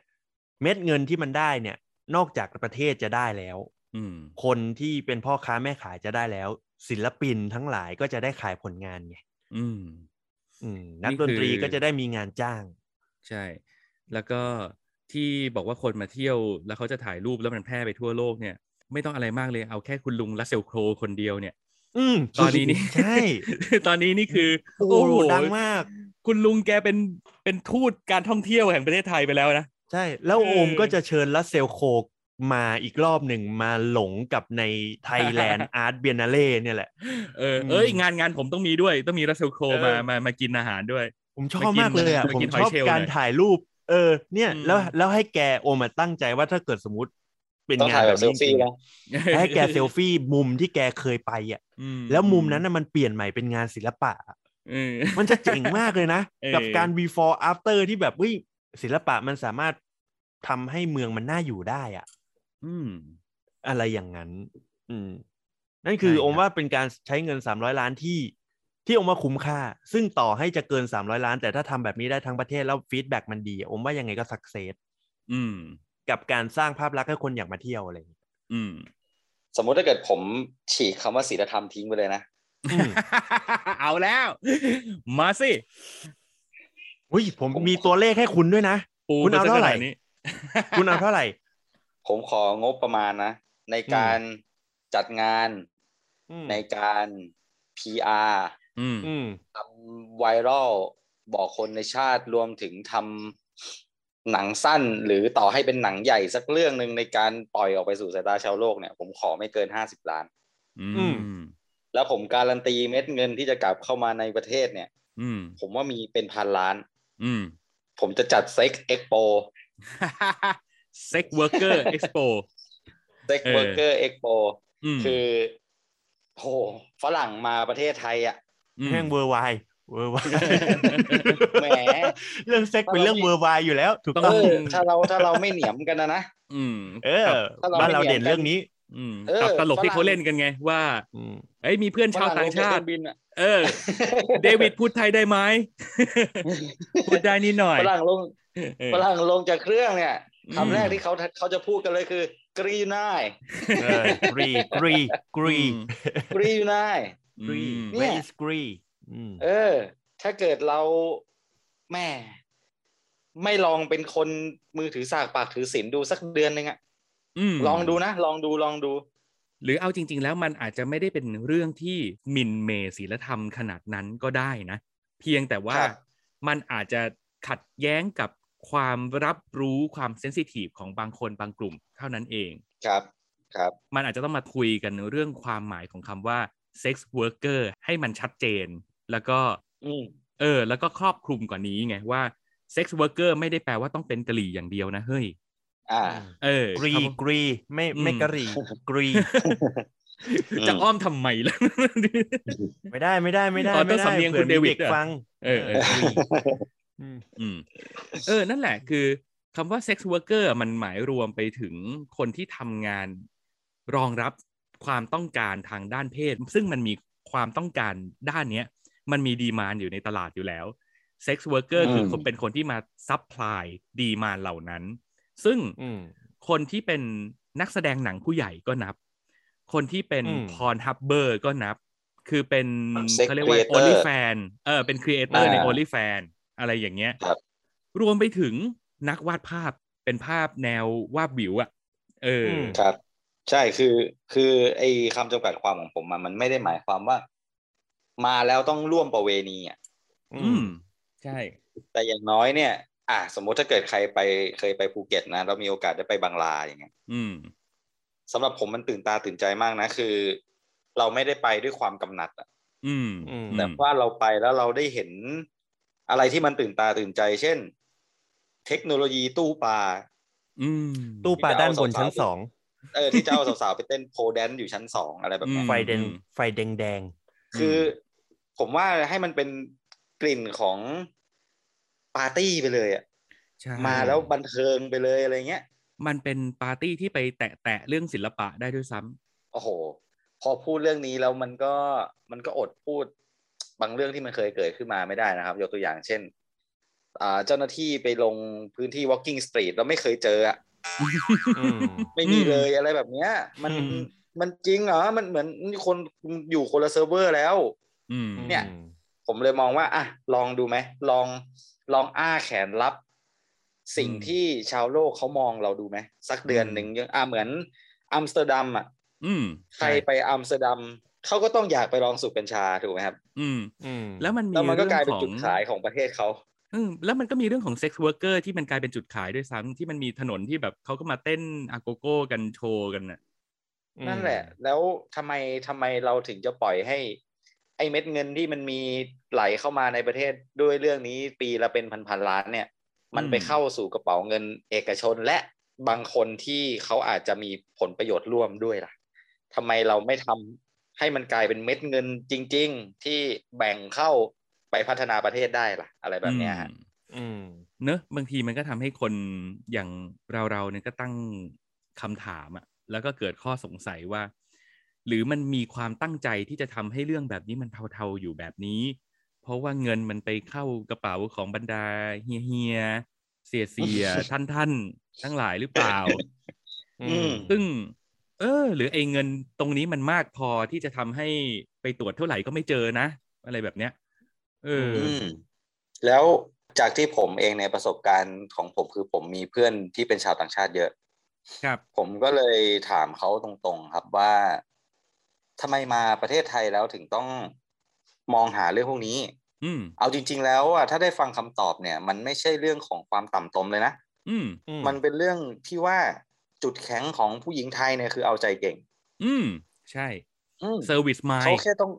เม็ดเงินที่มันได้เนี่ย นอกจากประเทศจะได้แล้วอืมคนที่เป็นพ่อค้าแม่ขายจะได้แล้ว ศิลปินทั้งหลายก็จะได้ขายผลงานไงอืมอืมนักนี่ดนตรีคือก็จะได้มีงานจ้าง ใช่ แล้วก็ที่บอกว่าคนมาเที่ยว แล้วเขาจะถ่ายรูปแล้วมันแพร่ไปทั่วโลกเนี่ย ไม่ต้องอะไรมากเลยเอาแค่คุณลุงลัสเซลโครคนเดียวเนี่ย อืมตอนนี้นี่ใช่ ตอนนี้นี่คือ โอ้โหดังมาก คุณลุงแกเป็นเป็นทูตการท่องเที่ยวแห่งประเทศไทยไปแล้วนะ ใช่ แล้วเออโอมก็จะเชิญลัสเซลโคกมาอีกรอบหนึ่งมาหลงกับในไทยแลนด์อาร์ตเบียนาเล่เนี่ยแหละ เอออืมเอ้ยงานงานผมต้องมีด้วย ต้องมีรัสเซลโครเออมามามากินอาหารด้วย ผมชอบมากเลยอะไปผมกินชอบหอยเชลล์การหน่อยถ่ายรูป เออ เนี่ยอืมแล้วแล้วให้แกโอมมาตั้งใจว่าถ้าเกิดสมมติ เป็นต้องงานถ่ายแบแบบบเซนี้ลจริฟี่งๆนะอะให้แกเซลฟี่มุมที่แกเคยไปอะอืแล้วมุมนั้นน่ะมันเปลี่ยนใหม่เป็นงานศิลปะอะเออมันจะเจ๋งมากเลยนะเออกับการ before after ที่แบบเฮ้ยศิลปะมันสามารถทำให้เมืองมันน่าอยู่ได้อะอืมอะไรอย่างนั้น อืม นั่นคือใช่ครับองค์ว่าเป็นการใช้เงินสามร้อยล้านที่ที่องค์ว่าคุ้มค่า ซึ่งต่อให้จะเกินสามร้อยล้าน แต่ถ้าทำแบบนี้ได้ทั้งประเทศแล้ว feedback มันดี องค์ว่ายังไงก็ success อืม กับการสร้างภาพลักษณ์ให้คนอยากมาเที่ยวอะไรอย่างเงี้ยอืม สมมุติถ้าเกิดผมฉีกคำว่าศีลธรรมทิ้งไปเลยนะอืมเอาแล้ว มาสิอุ้ยผม มีตัวเลขให้คุณด้วยนะ ปูคุณเอาไปซะเท่าไหร่ขนดนี้ คุณเอาเท่าไหร่ ผมของบประมาณนะ ในการจัดงานอืมในการ PR อืม อืม ทำไวรัลบอกคนในชาติรวมถึงทำ หนังสั้นหรือต่อให้เป็นหนังใหญ่สักเรื่องหนึ่งในการปล่อยออกไปสู่สายตาชาวโลกเนี่ย ผมขอไม่เกินห้าสิบล้าน อืม แล้วผมการันตีเม็ดเงินที่จะกลับเข้ามาในประเทศเนี่ย อืม ผมว่ามีเป็นพันล้าน อืม ผมจะจัด sex expo sex worker expo sex เออ worker expo มคือโหฝรั่งมาประเทศไทยอะแม่งเวอร์ไว เวอร์ไวแหมเรื่องเซ็กเป็นเรื่องเวอร์ไวอยู่แล้ว ถูกต้ต้อเองอถ้าเราถ้าเราไม่เหนียมกันนะนะอืม เออถ้าเราบ้านเราไม่เหนีเด่ยนมกันเรื่องนี้ อืมเออกับตลกที่ฝรั่งเขาเล่นกันไง ว่าอืมเอ้ยมีเพื่อนชาวต่างชาฝรั่ติลเครื่องบินอะเออ เดวิดพูดไทยได้ไหมพูดได้นิดหน่อยฝรั่งลงเออฝรั่งลงจากเครื่องเนี่ยอืมคำแรกที่เขาเขาจะพูดกันเลยคือกรียูไนเออกรีกรีกรีกรียูไนกรีอืมเนี่ where ย is กรีอืม เออ ถ้าเกิดเราแม่ ไม่ลองเป็นคนมือถือสากปากถือศีลดูสักเดือนหนึ่งอะมลองดูนะ ลองดูลองดู หรือเอาจริง ๆ แล้วมันอาจจะไม่ได้เป็นเรื่องที่หมินเมศีลธรรมขนาดนั้นก็ได้นะ เพียงแต่ว่าครับมันอาจจะขัดแย้งกับความรับรู้ความเซนซิทีฟของบางคนบางกลุ่มเท่านั้นเอง ครับ ครับ มันอาจจะต้องมาคุยกันเรื่องความหมายของคำว่า sex worker ให้มันชัดเจน แล้วก็อืมเออ แล้วก็ครอบคลุมกว่านี้ไงว่า sex worker ไม่ได้แปลว่าต้องเป็นกะหรี่อย่างเดียวนะเฮ้ยอ่า เออกรีคำกรีไม่ไม่อืมกะหรี่กรีจะอ้อมทำไมล่ะไม่ได้ไม่ได้ไม่ได้อ๋อต้องไม่ได้สำเนียงผื่อคุณเดวิดมีเด็กอะฟัง เออเออกรีอืมอืมเออ นั่นแหละคือคำว่า sex worker มันหมายรวมไปถึงคนที่ทำงานรองรับความต้องการทางด้านเพศ ซึ่งมันมีความต้องการด้านเนี้ย มันมี demand อยู่ในตลาดอยู่แล้ว sex worker อืมคือคนเป็นคนที่มา supply demand เหล่านั้น ซึ่งอืมคนที่เป็นนักแสดงหนังผู้ใหญ่ก็นับ คนที่เป็นอืม Pornhubber ก็นับ คือเป็น Sex เขาเรียกว่า creator OnlyFans เออเป็น creator ในอ่า OnlyFans อะไรอย่างเงี้ยครับรวมไปถึงนักวาดภาพเป็นภาพแนววาบหวิวอะเอออมครับ ใช่คือคือไอ้คำจำกัดความของผมอะมันไม่ได้หมายความว่า มาแล้วต้องร่วมประเวณีอะอืม ใช่ แต่อย่างน้อยเนี่ย อะสมมติถ้าเกิดใครไปเคยไปภูเก็ตนะเรามีโอกาสได้ไปบางลาอย่างเงี้ยอืมสำหรับผมมันตื่นตาตื่นใจมากนะ คือ เราไม่ได้ไปด้วยความกำหนัดอะอืมอืมแต่ว่าเราไปแล้วเราได้เห็นอะไรที่มันตื่นตาตื่นใจ เช่น เทคโนโลยีตู้ปลาอืมตู้ปลาด้านบนชั้นสองเออที่เจ้าสาวๆไปเต้นโพแดนอยู่ชั้นสองอะไรแบบเนี้ยอืมไฟแดงไฟแดงแดงคือ ผมว่าให้มันเป็นกลิ่นของปาร์ตี้ไปเลยอะใช่มาแล้วบันเทิงไปเลยอะไรเงี้ย มันเป็นปาร์ตี้ที่ไปแตะแตะเรื่องศิลปะได้ด้วยซ้ำโอ้โห พอพูดเรื่องนี้แล้วมันก็มันก็อดพูดบางเรื่องที่มันเคยเกิดขึ้นมาไม่ได้นะครับ ยกตัวอย่างเช่นอ่าเจ้าหน้าที่ไปลงพื้นที่ walking street แล้วไม่เคยเจออะๆอืมไม่มีเลยอะไรแบบเนี้ย มันอืมมันจริงเหรอ มันเหมือนคนอยู่คนละเซิร์ฟเวอร์แล้วอืม เนี่ย ผมเลยมองว่าอะลองดูไหมลองลองอ้าแขนรับ สิ่งอืมที่ชาวโลกเขามองเราดูไหมสักเดือนอืมหนึ่งยังอะเหมือนอัมสเตอร์ดัมอะอืมใครไปอัมสเตอร์ดัมเขาก็ต้องอยากไปลองสูบกัญชาถูกไหมครับ อืมอืมแล้วมันมีแล้วมันก็เรื่องกลายเป็นของจุดขายของประเทศเขาอืมแล้วมันก็มีเรื่องของเซ็กซ์ r ว r ร์เกอร์ที่มันกลายเป็นจุดขายด้วยซ้ำที่มันมีถนนที่แบบเขาก็มาเต้นอาโกโก้กันโชว์กันน่ะนั่นแหละ แล้วทำไมทำไมเราถึงจะปล่อยให้ ไอ้เม็ดเงินที่มันมีไหลเข้ามาในประเทศด้วยเรื่องนี้ปีละเป็นพันๆล้านเนี่ย มันไปอืมเข้าสู่กระเป๋าเงินเอกชนและบางคนที่เขาอาจจะมีผลประโยชน์ร่วมด้วยล่ะทำไมเราไม่ทำให้มันกลายเป็นเม็ดเงินจริง ๆ ที่แบ่งเข้าไปพัฒนาประเทศได้ล่ะ อะไรแบบเนี้ยฮะอืมอืมเนอะบางทีมันก็ทำให้คนอย่างเราเราๆเนี่ยก็ตั้งคำถามอะแล้วก็เกิดข้อสงสัยว่า หรือมันมีความตั้งใจที่จะทำให้เรื่องแบบนี้มันเทาๆอยู่แบบนี้ เพราะว่าเงินมันไปเข้ากระเป๋าของบรรดาเฮียเฮียเสียเสียท่านท่านๆทั้งหลายหรือเปล่าอืมซึ่ง เออ หรือไอ้เงินตรงนี้มันมากพอที่จะทำให้ไปตรวจเท่าไหร่ก็ไม่เจอนะ อะไรแบบเนี้ย เออออืมแล้วจากที่ผมเองในประสบการณ์ของผมคือผมมีเพื่อนที่เป็นชาวต่างชาติเยอะ ครับ ผมก็เลยถามเขาตรงๆครับว่า ทำไมมาประเทศไทยแล้วถึงต้องมองหาเรื่องพวกนี้ อืมเอาจริง ๆ แล้วอะถ้าได้ฟังคำตอบเนี่ย มันไม่ใช่เรื่องของความต่ำตมเลยนะอืมอืมันเป็นเรื่องที่ว่าจุดแข็งของผู้หญิงไทยเนี่ยคือเอาใจเก่ง อืมใช่อืม service mind เขาแค่ต้อง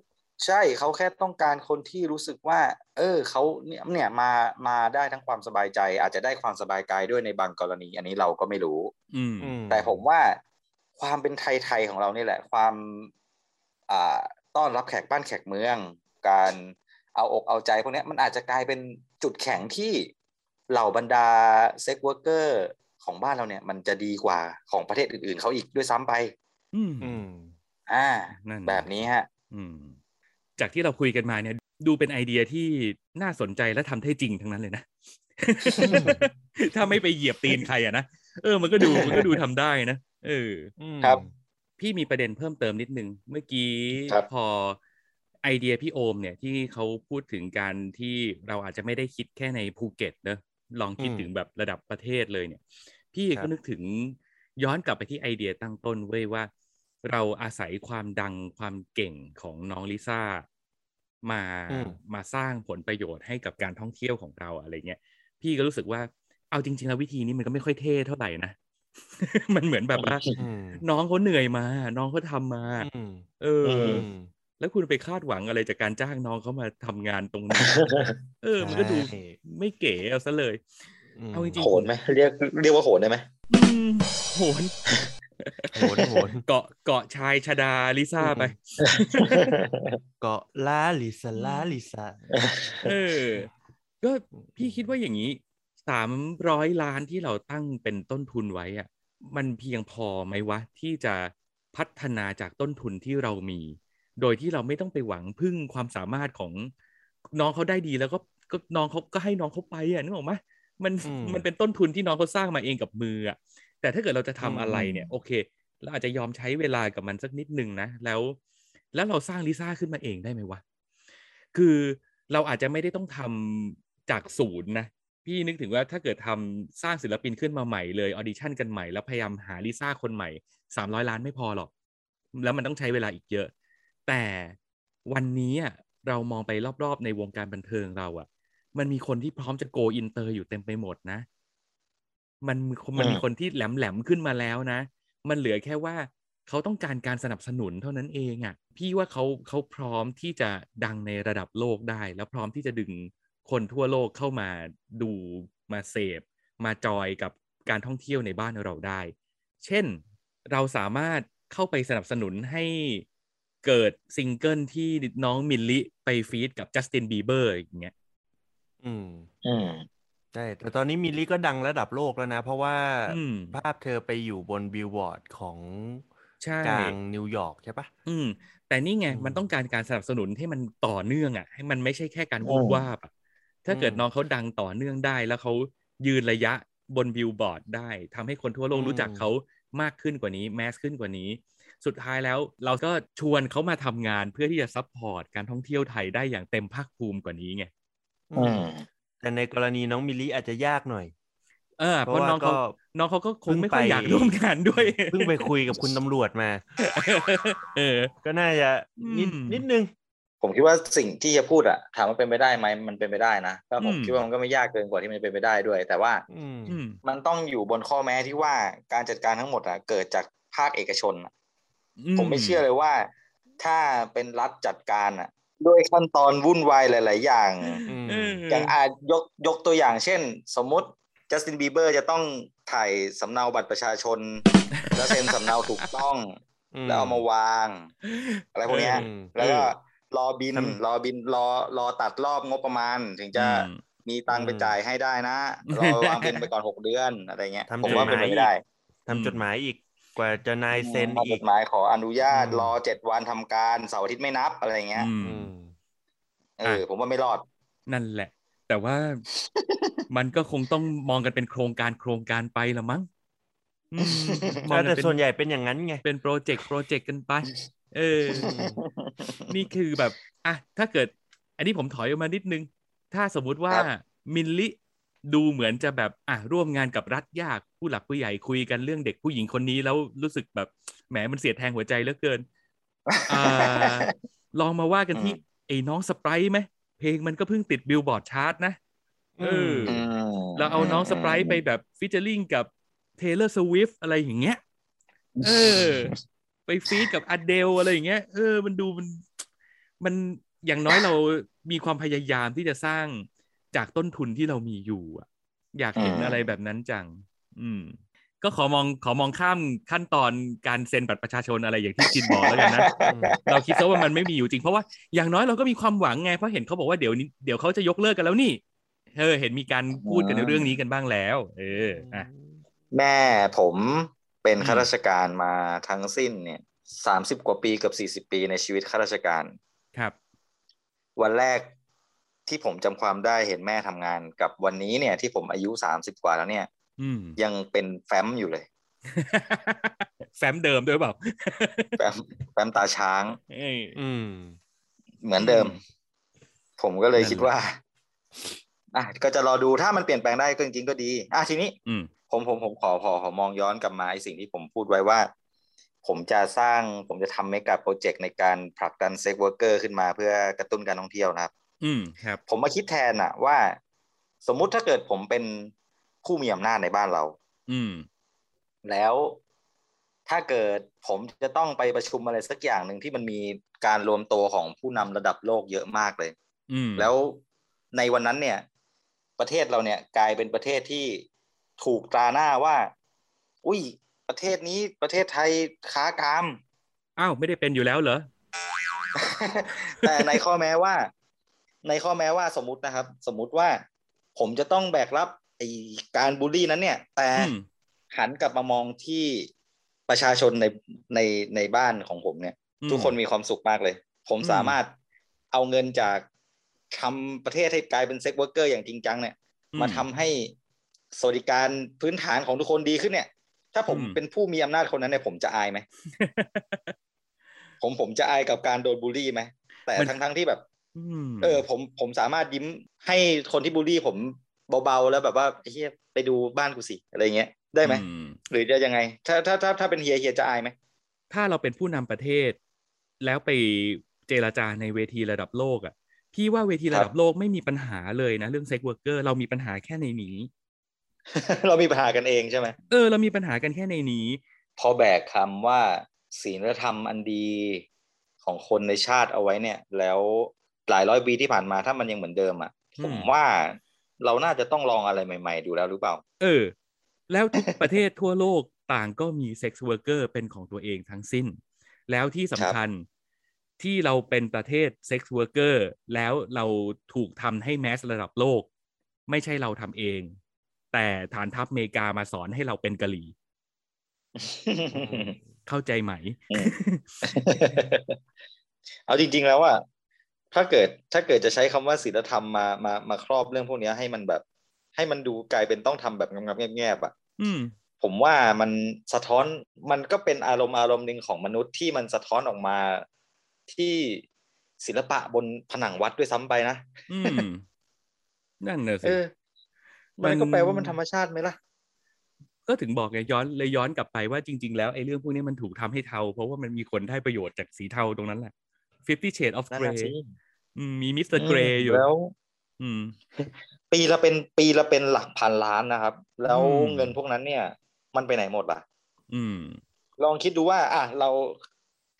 ใช่เขาแค่ต้องการคนที่รู้สึกว่า เออเขาเนี่ยเนี่ยมามาได้ทั้งความสบายใจ อาจจะได้ความสบายกายด้วยในบางกรณี อันนี้เราก็ไม่รู้ อืมอืมแต่ผมว่าความเป็นไทย ๆ ของเรานี่แหละ ความอ่า ต้อนรับแขกบ้านแขกเมือง การเอาอกเอาใจพวกเนี้ยมันอาจจะกลายเป็นจุดแข็งที่เหล่าบรรดา sex worker ของบ้านเราเนี่ย มันจะดีกว่าของประเทศอื่นๆเขาอีกด้วยซ้ำไป อืมอืมอ่านั่นแบบนี้ฮะ อืม จากที่เราคุยกันมาเนี่ย ดูเป็นไอเดียที่น่าสนใจและทำได้จริงทั้งนั้นเลยนะ ถ้าไม่ไปเหยียบตีนใครอะนะ เออ มันก็ดูมันก็ดูทำได้นะ เออ ครับ พี่มีประเด็นเพิ่มเติมนิดนึง เมื่อกี้ครับพอไอเดียพี่โอมเนี่ยที่เขาพูดถึงการที่เราอาจจะไม่ได้คิดแค่ในภูเก็ตเนอะลองคิดอืมถึงแบบระดับประเทศเลยเนี่ย ครับพี่ครัก็บนึกถึงย้อนกลับไปที่ไอเดียตั้งต้นเว้ยว่า เราอาศัยความดังความเก่งของน้องลิซ่ามาอืมมาสร้างผลประโยชน์ให้กับการท่องเที่ยวของเราอะไรเงี้ยพี่ก็รู้สึกว่าเอาจริง ๆ แล้ววิธีนี้มันก็ไม่ค่อยเท่เท่าไหร่นะ มันเหมือนแบบว่าอืมน้องเขาเหนื่อยมา น้องเขาทำมาอืมเอออมอืมแล้วคุณไปคาดหวังอะไรจากการจ้างน้องเขามาทำงานตรงนี้เออ มันก็ดูใช่ไม่เก๋เอาซะเลยมเอาจริงโหนไหมเรียกเรียกว่าโหนได้ไหมอืมโหนโหนโหนเกาะเกาะชายชดาลิซ่าไป เกาะลาลิซาลาลิซาเออก็พี่คิดว่าอย่างนี้ สามร้อยล้านที่เราตั้งเป็นต้นทุนไว้อะมันเพียงพอไหมวะ ที่จะพัฒนาจากต้นทุนที่เรามี โดยที่เราไม่ต้องไปหวังพึ่งความสามารถของน้องเขาได้ดีแล้วก็ก็น้องเขาก็ให้น้องเขาไปอะนึกออกไหมมันอืมมันเป็นต้นทุนที่น้องเขาสร้างมาเองกับมืออะแต่ถ้าเกิดเราจะทำอืมอะไรเนี่ย โอเคเราอาจจะยอมใช้เวลากับมันสักนิดนึงนะแล้ว แล้วเราสร้างลิซ่าขึ้นมาเองได้ไหมวะคือเราอาจจะไม่ได้ต้องทำจากศูนย์นะ พี่นึกถึงว่าถ้าเกิดทำสร้างศิลปินขึ้นมาใหม่เลยออดิชั่นกันใหม่แล้วพยายามหาลิซ่าคนใหม่สามร้อยล้านไม่พอหรอก แล้วมันต้องใช้เวลาอีกเยอะ แต่วันนี้อะเรามองไปรอบๆ ในวงการบันเทิงเราอะมันมีคนที่พร้อมจะ go inter อยู่เต็มไปหมดนะ มันมันมีคนที่แหลมๆขึ้นมาแล้วนะ มันเหลือแค่ว่าเขาต้องการการสนับสนุนเท่านั้นเองอะ่ะ พี่ว่าเขาเขาพร้อมที่จะดังในระดับโลกได้ แล้วพร้อมที่จะดึง คนทั่วโลกเข้ามาดูมาเสพ มาจอยกับการท่องเที่ยวในบ้านเราได้ เช่นเราสามารถเข้าไปสนับสนุนให้เกิดซิงเกิลที่น้องมิลลี่ไป feat กับจัสตินบีเบอร์อย่างเงี้ย อืม อืมใช่แต่ตอนนี้มิลลี่ก็ดังระดับโลกแล้วนะ เพราะว่าอืมภาพเธอไปอยู่บนบิลบอร์ดของใช่กลางนิวยอร์กใช่ปะอืม แต่นี่ไงอืมมันต้องการการสนับสนุนให้มันต่อเนื่องอะ ให้มันไม่ใช่แค่การอืมวูบวาบอะ ถ้าเกิดอืมน้องเขาดังต่อเนื่องได้ แล้วเขายืนระยะบนบิลบอร์ดได้ทำให้คนทั่วโลกอืมรู้จักเขามากขึ้นกว่านี้ mass ขึ้นกว่านี้ สุดท้ายแล้วเราก็ชวนเขามาทำงานเพื่อที่จะ support การท่องเที่ยวไทยได้อย่างเต็มภาคภูมิกว่านี้ไงอืมแต่ในกรณีน้องมิลลี่อาจจะยากหน่อย เออเพเพราะราะน้องเขาว่าก็น้องเขาก็คงเพิ่งไม่ค่อยไปอยากร่วมงานด้วยเพิ่งไปคุยกับคุณตำรวจมา เออ ก็น่าจะนิดอืมนิดนึง ผมคิดว่าสิ่งที่จะพูดอะถามว่าเป็นไปได้ไหมมันเป็นไปได้นะก็ผมอืมคิดว่ามันก็ไม่ยากเกินกว่าที่มันจะเป็นไปได้ด้วย แต่ว่าอืมอืมมันต้องอยู่บนข้อแม้ที่ว่าการจัดการทั้งหมดอะเกิดจากภาคเอกชนอะผมไม่เชื่อเลยว่า ถ้าเป็นรัฐจัดการอะด้วยขั้นตอนวุ่นวายหลาย ๆ อย่างอืมเอออย่างอาจยกยกตัวอย่างเช่น สมมุติจัสตินบีเบอร์จะต้องถ่ายสำเนาบัตรประชาชน แล้วเซ็นสำเนาถูกต้อง แล้วเอามาวาง อะไรพวกเนี้ยอืมแล้วก็ รอบินทำรอบินรอรอตัดรอบงบประมาณ ถึงจะอืมมีตังค์ไปอืมจ่ายให้ได้นะ รอวางบินไปก่อนหกเดือนอะไรเงี้ยทำผมว่าเป็นไปจดหมายไม่ได้ทำจดหมายอีกกว่าจะนายเซ็นทำจอีกดหมายขออนุญาตอืมรอเจ็ดวันทำการเสาร์อาทิตย์ไม่นับอะไรเงี้ยอืมอืมเออผมว่าไม่รอด นั่นแหละ แต่ว่ามันก็คงต้องมองกันเป็นโครงการโครงการไปละมั้งอืมมองกัแต่เป็ส่วนใหญ่เป็นอย่างนั้นไง เป็นโปรเจกต์โปรเจกต์กันไป เออ นี่คือแบบอะถ้าเกิด อันนี้ผมถอยออกมานิดนึง ถ้าสมมุติว่าครับมิลลี่ดูเหมือนจะแบบอะร่วมงานกับรัฐยากผู้หลักผู้ใหญ่คุยกันเรื่องเด็กผู้หญิงคนนี้แล้วรู้สึกแบบแหมมันเสียดแทงหัวใจเหลือเกินอ่าลองมาว่ากันที่อืมไอ้น้องสไปรท์ไหมเพลงมันก็เพิ่งติดบิลบอร์ดชาร์ตนะเออออืมเราเอาน้องสไปรท์ไปแบบ featuring กับเทย์เลอร์สวิฟต์อะไรอย่างเงี้ยเออ ไปฟีดกับอเดลอะไรอย่างเงี้ยเออมันดูมันมันอย่างน้อยเรามีความพยายามที่จะสร้างจากต้นทุนที่เรามีอยู่อะอยากเห็นอืมอะไรแบบนั้นจัง อืม ก็ขอมองขอมองข้ามขั้นตอนการเซ็นบัตรประชาชนอะไรอย่างที่จินบอกแล้วกันนะเราคิดซะว่ามันไม่มีอยู่จริงเพราะว่าอย่างน้อยเราก็มีความหวังไงเพราะเห็นเขาบอกว่าเดี๋ยวนี้เดี๋ยวเขาจะยกเลิกกันแล้วนี่เออเห็นมีการพูดกันในเรื่องนี้กันบ้างแล้ว เอออะแม่ผม เป็นอืมข้าราชการมาทั้งสิ้นเนี่ยสามสิบกว่าปีเกับสี่สิบ40ปีในชีวิตข้าราชการครับ วันแรกที่ผมจำความได้เห็นแม่ทำงาน กับวันนี้เนี่ย ที่ผมอายุสามสิบกว่าแล้วเนี่ยอืมยังเป็นแฟ้มอยู่เลย แฟ้มเดิมด้วยเปล่าแฟ้มแฟ้มตาช้างเอ้ยอืม เหมือนเดิม ผมก็เลยนั่นแหละคิดว่าอะก็จะรอดูถ้ามันเปลี่ยนแปลงได้ก็จริงๆก็ดี อะทีนี้อืม ผมผมผมขอขอขอมองย้อนกลับมาไอสิ่งที่ผมพูดไว้ว่า ผมจะสร้างผมจะทำ mega project ในการผลักดัน sex worker ขึ้นมาเพื่อกระตุ้นการท่องเที่ยวนะครับ อืมครับ ผมมาคิดแทนอะว่า สมมุติถ้าเกิดผมเป็นผู้มีอำนาจในบ้านเรา อืม แล้วถ้าเกิดผมจะต้องไปประชุมอะไรสักอย่างหนึ่งที่มันมีการรวมตัวของผู้นำระดับโลกเยอะมากเลย อืมแล้วในวันนั้นเนี่ย ประเทศเราเนี่ยกลายเป็นประเทศที่ ถูกตราหน้าว่า อุ้ย ประเทศนี้ประเทศไทยค้ากามอ้าวไม่ได้เป็นอยู่แล้วเหรอ แต่ในข้อแม้ว่า ในข้อแม้ว่าสมมตินะครับ สมมุติว่า ผมจะต้องแบกรับไอการบูลลี่นั้นเนี่ย แต่อืมหันกลับมามองที่ประชาชนในในในบ้านของผมเนี่ยอืมทุกคนมีความสุขมากเลยผมอืมสามารถเอาเงินจากทำประเทศให้กลายเป็น sex worker อย่างจริงจังเนี่ย มาทำให้ สวัสดิการพื้นฐานของทุกคนดีขึ้นเนี่ย ถ้าผมอืมเป็นผู้มีอำนาจคนนั้นเนี่ยผมจะอายไหมผมผมจะอายกับการโดนบูลลี่ไหมแต่มันทั้งทั้งๆที่แบบอืมเออ ผมผมสามารถยิ้มให้คนที่บูลลี่ ผมเบาๆแล้วแบบว่าไอ้เฮียไปดูบ้านกูสิอะไรเงี้ยได้ไหมอืมหรือจะยังไง ถ้าถ้าถ้าถ้าเป็นเฮียเฮียจะอายไหมถ้าเราเป็นผู้นำประเทศ แล้วไปเจรจาในเวทีระดับโลกอะพี่ว่าเวทีระดับโลกไม่มีปัญหาเลยนะ เรื่องเซ็กเวอร์เกอร์เรามีปัญหาแค่ในนี้ เรามีปัญหากันเองใช่ไหมเออเรามีปัญหากันแค่ในนี้ พอแบกคำว่าศีลธรรมอันดีของคนในชาติเอาไว้เนี่ย แล้วหลายร้อยปีที่ผ่านมาถ้ามันยังเหมือนเดิมอะอืมผมว่าเราน่าจะต้องลองอะไรใหม่ ๆ ดูแล้วหรือเปล่า เออ แล้วทุกประเทศทั่วโลกต่างก็มี sex worker เป็นของตัวเองทั้งสิ้น แล้วที่สำคัญที่เราเป็นประเทศ sex worker แล้วเราถูกทำให้ mass ระดับโลก ไม่ใช่เราทำเอง แต่ฐานทัพอเมริกามาสอนให้เราเป็นกะหรี่เข้าใจไหมอืมเอาจริง ๆ แล้วว่าถ้าเกิดถ้าเกิดจะใช้คำว่าศีลธรรมมามามาครอบเรื่องพวกเนี้ยให้มันแบบ ให้มันดูกลายเป็นต้องทำแบบงับๆแงบๆอะอืมผมว่ามันสะท้อนมันก็เป็นอารมณ์อารมณ์หนึ่งของมนุษย์ที่มันสะท้อนออกมาที่ศิลปะบนผนังวัดด้วยซ้ำไปนะอืมนั่นน่ะสิเออ มัมันนก็แปลว่ามันธรรมชาติไหมล่ะ ก็ถึงบอกไงย้อนเลยย้อนกลับไปว่าจริง ๆ แล้วไอ้เรื่องพวกนี้มันถูกทำให้เทา เพราะว่ามันมีคนได้ประโยชน์จากสีเทาตรงนั้นแหละ Fifty Shades of นั่นน่ะ Grey สิอืมมี Mister Grey อยู่แล้วอืมปีละเป็นปีละเป็นหลักพันล้านนะครับ แล้วอืมเงินพวกนั้นเนี่ย มันไปไหนหมดล่ะอืมลองคิดดูว่า อะเรา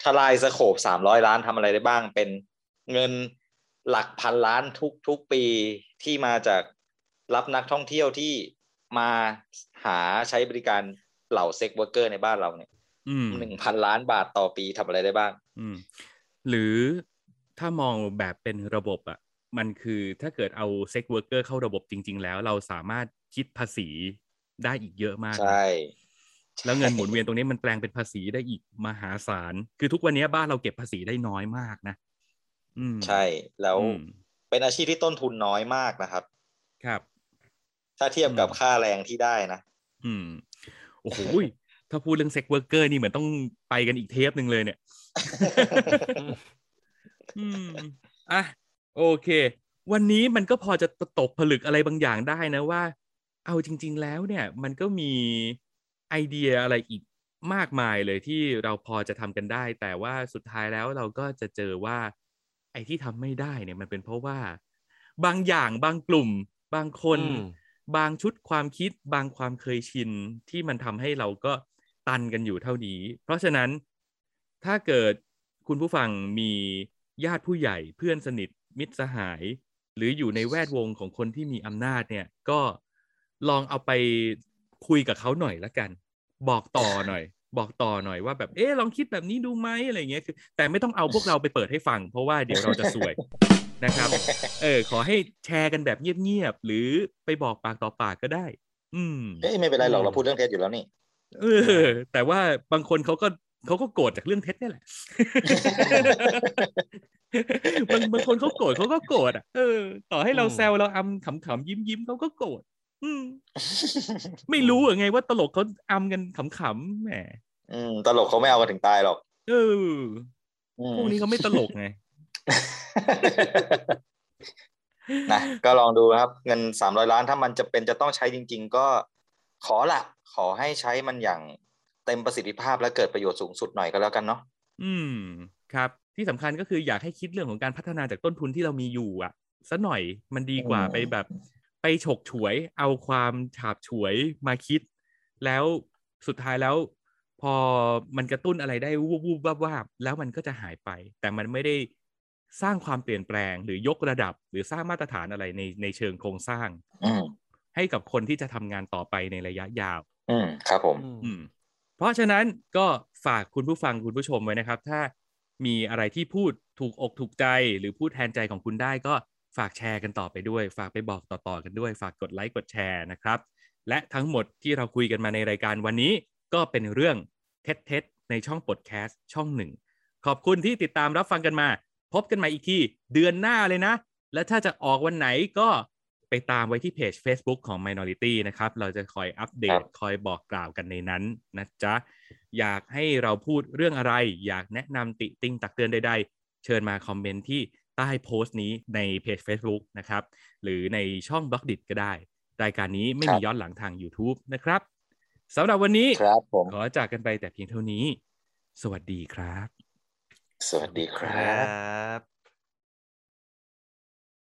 ทลาย scope สามร้อยล้านทำอะไรได้บ้าง เป็นเงินหลักพันล้านทุกทุกปีที่มาจาก รับนักท่องเที่ยวที่มาหาใช้บริการเหล่า sex worker ในบ้านเราเนี่ยอืมหนึ่งพันล้านบาทต่อปีทำอะไรได้บ้างอืมหรือถ้ามองแบบเป็นระบบอะมันคือถ้าเกิดเอา sex worker เข้าระบบจริง ๆ แล้วเราสามารถคิดภาษีได้อีกเยอะมากนะใช่ แล้วเงินหมุนเวียนตรงนี้มันแปลงเป็นภาษีได้อีกมหาศาล คือทุกวันนี้บ้านเราเก็บภาษีได้น้อยมากนะอืมใช่ แล้วอืมเป็นอาชีพที่ต้นทุนน้อยมากนะครับ ครับ ถ้าเทียบกับอืมค่าแรงที่ได้นะ อืม โอ้โหยถ้าพูดเรื่อง sex worker นี่เหมือนต้องไปกันอีกเทปหนึ่งเลยเนี่ย อืม อะ โอเค วันนี้มันก็พอจะตกผลึกอะไรบางอย่างได้นะว่า เอาจริง ๆ แล้วเนี่ย มันก็มีไอเดียอะไรอีกมากมายเลยที่เราพอจะทำกันได้ แต่ว่าสุดท้ายแล้วเราก็จะเจอว่า ไอ้ที่ทำไม่ได้เนี่ย มันเป็นเพราะว่า บางอย่างบางกลุ่ม บางคนอืม บางชุดความคิดบางความเคยชินที่มันทำให้เราก็ตันกันอยู่เท่านี้ เพราะฉะนั้นถ้าเกิดคุณผู้ฟังมีญาติผู้ใหญ่เพื่อนสนิทมิตรสหาย หรืออยู่ในแวดวงของคนที่มีอำนาจเนี่ยก็ลองเอาไปคุยกับเขาหน่อยละกัน บอกต่อหน่อย บอกต่อหน่อยว่าแบบเออลองคิดแบบนี้ดูไหมอะไรเงี้ยคือแต่ไม่ต้องเอาพวกเราไปเปิดให้ฟัง เพราะว่าเดี๋ยวเราจะสวย นะครับ เออ ขอให้แชร์กันแบบเงียบๆ หรือไปบอกปากต่อปากก็ได้ อืมเอ้ยไม่เป็นไรหรอกเราพูดเรื่องเท็จอยู่แล้วนี่ เออ แต่ว่าบางคนเขาก็เขาก็โกรธจากเรื่องเท็จนี่แหละ บางบางคนเขาโกรธเขาก็โกรธอะ เออ ต่อให้เราอืมแซวเราอำขำๆยิ้มยิ้มๆเขาก็โกรธอืม ไม่รู้เหรอไงว่าตลกเขาอำกันขำๆแหมอืม ตลกเขาไม่เอากันถึงตายหรอก เอออืมพวกนี้เขาไม่ตลกไง นะก็ลองดูนะครับ เงินสามร้อยล้านถ้ามันจะเป็นจะต้องใช้จริง ๆ ก็ขอละขอให้ใช้มันอย่างเต็มประสิทธิภาพและเกิดประโยชน์สูงสุดหน่อยก็แล้วกันเนาะอืมครับ ที่สำคัญก็คืออยากให้คิดเรื่องของการพัฒนาจากต้นทุนที่เรามีอยู่อะซะหน่อยมันดีกว่าอืมไปแบบ ไปฉกฉวย เอาความฉาบฉวยมาคิด แล้วสุดท้ายแล้ว พอมันกระตุ้นอะไรได้วูบวูบวับวับแล้วมันก็จะหายไป แต่มันไม่ได้ สร้างความเปลี่ยนแปลง หรือยกระดับ หรือสร้างมาตรฐานอะไรในในเชิงโครงสร้างอืมให้กับคนที่จะทำงานต่อไปในระยะยาว อืมครับผมอืมเพราะฉะนั้นก็ฝากคุณผู้ฟังคุณผู้ชมไว้นะครับ ถ้ามีอะไรที่พูดถูกอกถูกใจ หรือพูดแทนใจของคุณได้ก็ฝากแชร์กันต่อไปด้วย ฝากไปบอกต่อๆกันด้วย ฝากกดไลค์กดแชร์นะครับ และทั้งหมดที่เราคุยกันมาในรายการวันนี้ ก็เป็นเรื่องเท็จๆในช่องป o ดแคสต์ช่องหนึ่งขอบคุณที่ติดตามรับฟังกันมา พบกันใหม่อีกทีเดือนหน้าเลยนะ และถ้าจะออกวันไหนก็ไปตามไว้ที่เพจ Facebook ของ Minority นะครับ เราจะคอยอัปเดครัตบคอยบอกกล่าวกันในนั้นนะจ๊ะ อยากให้เราพูดเรื่องอะไร อยากแนะนำติติงตักเตือนใดๆ เชิญมาคอมเมนต์ที่ใต้โพสต์นี้ในเพจ Facebook นะครับ หรือในช่องบล็อกดิก็ได้ รายการนี้ไม่มีย้อนหลังทาง YouTube นะครับสำหรับวันนี้ครับผมขอจากกันไปแต่เพียงเท่านี้ สวัสดีครับ สวัสดีครับ